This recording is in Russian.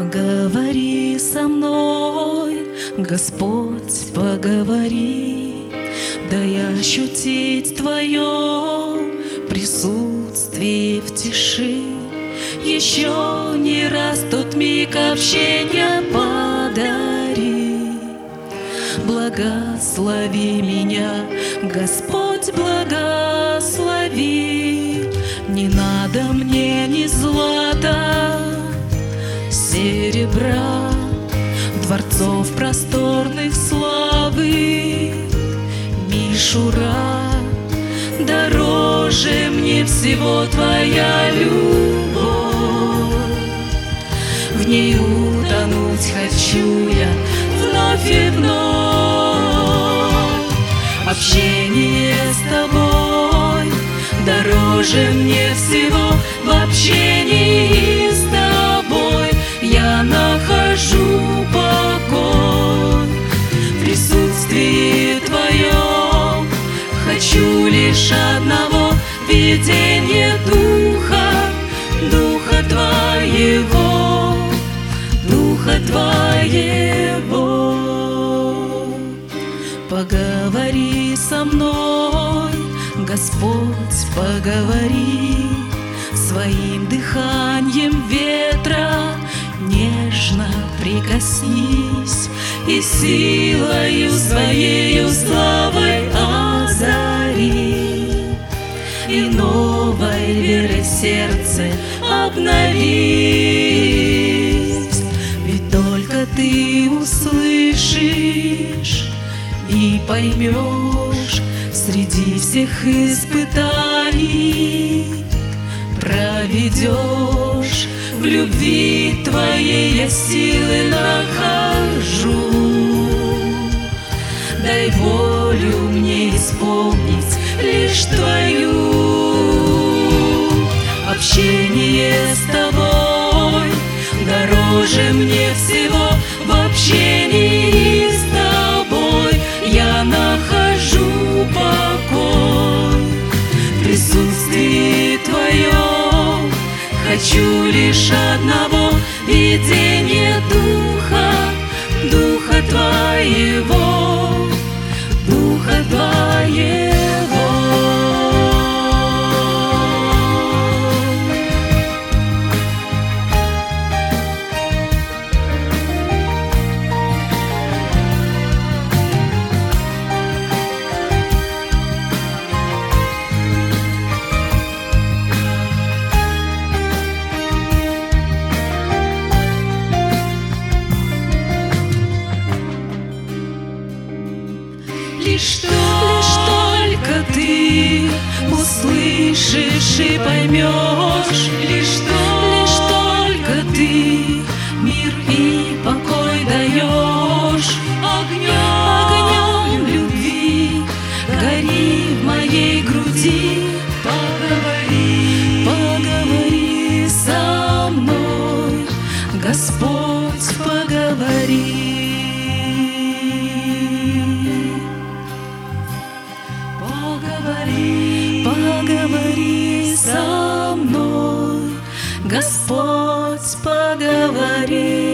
Поговори со мной, Господь, поговори, Дай ощутить Твое присутствие в тиши. Еще не раз тот миг общения подари. Благослови меня, Господь, благослови. Дворцов просторных славы, мишура. Дороже мне всего Твоя любовь, В ней утонуть хочу я вновь и вновь. Общение с Тобой дороже мне всего в общении видения Духа, Духа Твоего, Духа Твоего. Поговори со мной, Господь, поговори Своим дыханием ветра Нежно прикоснись И силою своею славой сердце обновись. Ведь только ты услышишь и поймешь Среди всех испытаний проведешь. В любви твоей я силы нахожу. Дай волю мне исполнить лишь твою мне всего В общении с тобой. Я нахожу покой В присутствии твоем. Хочу лишь одного видения Духа, Лишь, лишь только ты услышишь и поймешь, лишь, лишь только ты мир и покой даешь. Огнем, огнем любви, гори в моей груди, поговори, поговори со мной, Господь, поговори. поговори, поговори со мной, Господь, поговори.